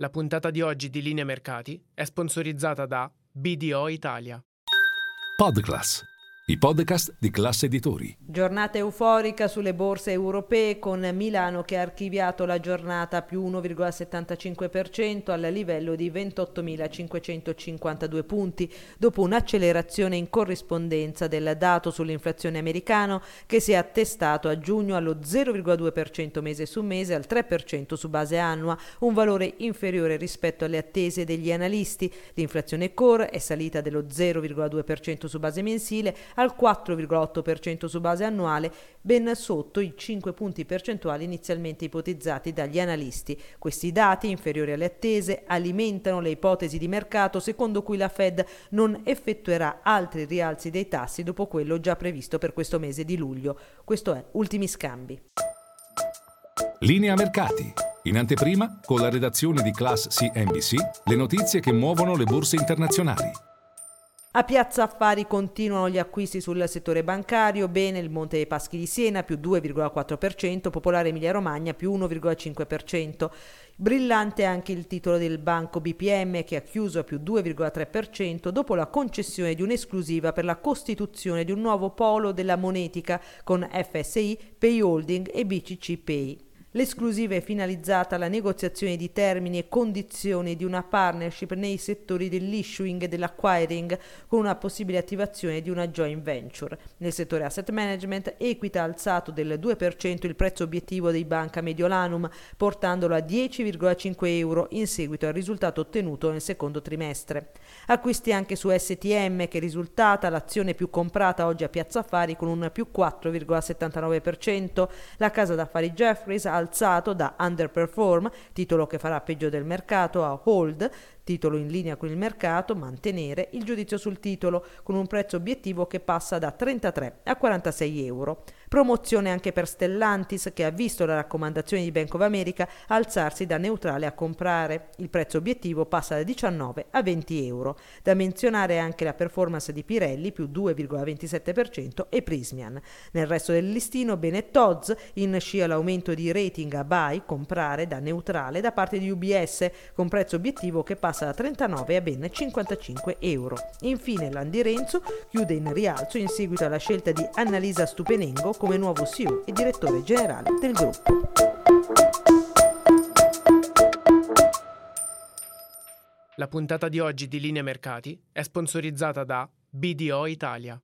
La puntata di oggi di Linea Mercati è sponsorizzata da BDO Italia. Podclass, i podcast di classe editori. Giornata euforica sulle borse europee con Milano che ha archiviato la giornata più 1,75% al livello di 28.552 punti dopo un'accelerazione in corrispondenza del dato sull'inflazione americano che si è attestato a giugno allo 0,2% mese su mese al 3% su base annua, un valore inferiore rispetto alle attese degli analisti. L'inflazione core è salita dello 0,2% su base mensile al 4,8% su base annuale, ben sotto i 5 punti percentuali inizialmente ipotizzati dagli analisti. Questi dati, inferiori alle attese, alimentano le ipotesi di mercato secondo cui la Fed non effettuerà altri rialzi dei tassi dopo quello già previsto per questo mese di luglio. Questo è Ultimi Scambi. Linea Mercati. In anteprima, con la redazione di Class CNBC, le notizie che muovono le borse internazionali. A Piazza Affari continuano gli acquisti sul settore bancario, bene il Monte dei Paschi di Siena più 2,4%, Popolare Emilia Romagna più 1,5%. Brillante anche il titolo del banco BPM che ha chiuso a più 2,3% dopo la concessione di un'esclusiva per la costituzione di un nuovo polo della monetica con FSI, Pay Holding e BCC Pay. L'esclusiva è finalizzata alla negoziazione di termini e condizioni di una partnership nei settori dell'issuing e dell'acquiring con una possibile attivazione di una joint venture. Nel settore asset management Equita ha alzato del 2% il prezzo obiettivo dei Banca Mediolanum portandolo a 10,5 euro in seguito al risultato ottenuto nel secondo trimestre. Acquisti anche su STM che è risultata l'azione più comprata oggi a Piazza Affari con un più 4,79%. La casa d'affari Jeffries ha alzato da underperform, titolo che farà peggio del mercato, a hold, titolo in linea con il mercato, mantenere il giudizio sul titolo con un prezzo obiettivo che passa da 33 a 46 euro. Promozione anche per Stellantis che ha visto la raccomandazione di Bank of America alzarsi da neutrale a comprare. Il prezzo obiettivo passa da 19 a 20 euro. Da menzionare anche la performance di Pirelli più 2,27% e Prismian. Nel resto del listino bene Todds in scia l'aumento di rating a buy, comprare da neutrale da parte di UBS con prezzo obiettivo che passa da 39 a ben 55 euro. Infine Landi Renzo chiude in rialzo in seguito alla scelta di Annalisa Stupenengo come nuovo CEO e direttore generale del gruppo. La puntata di oggi di Linea Mercati è sponsorizzata da BDO Italia.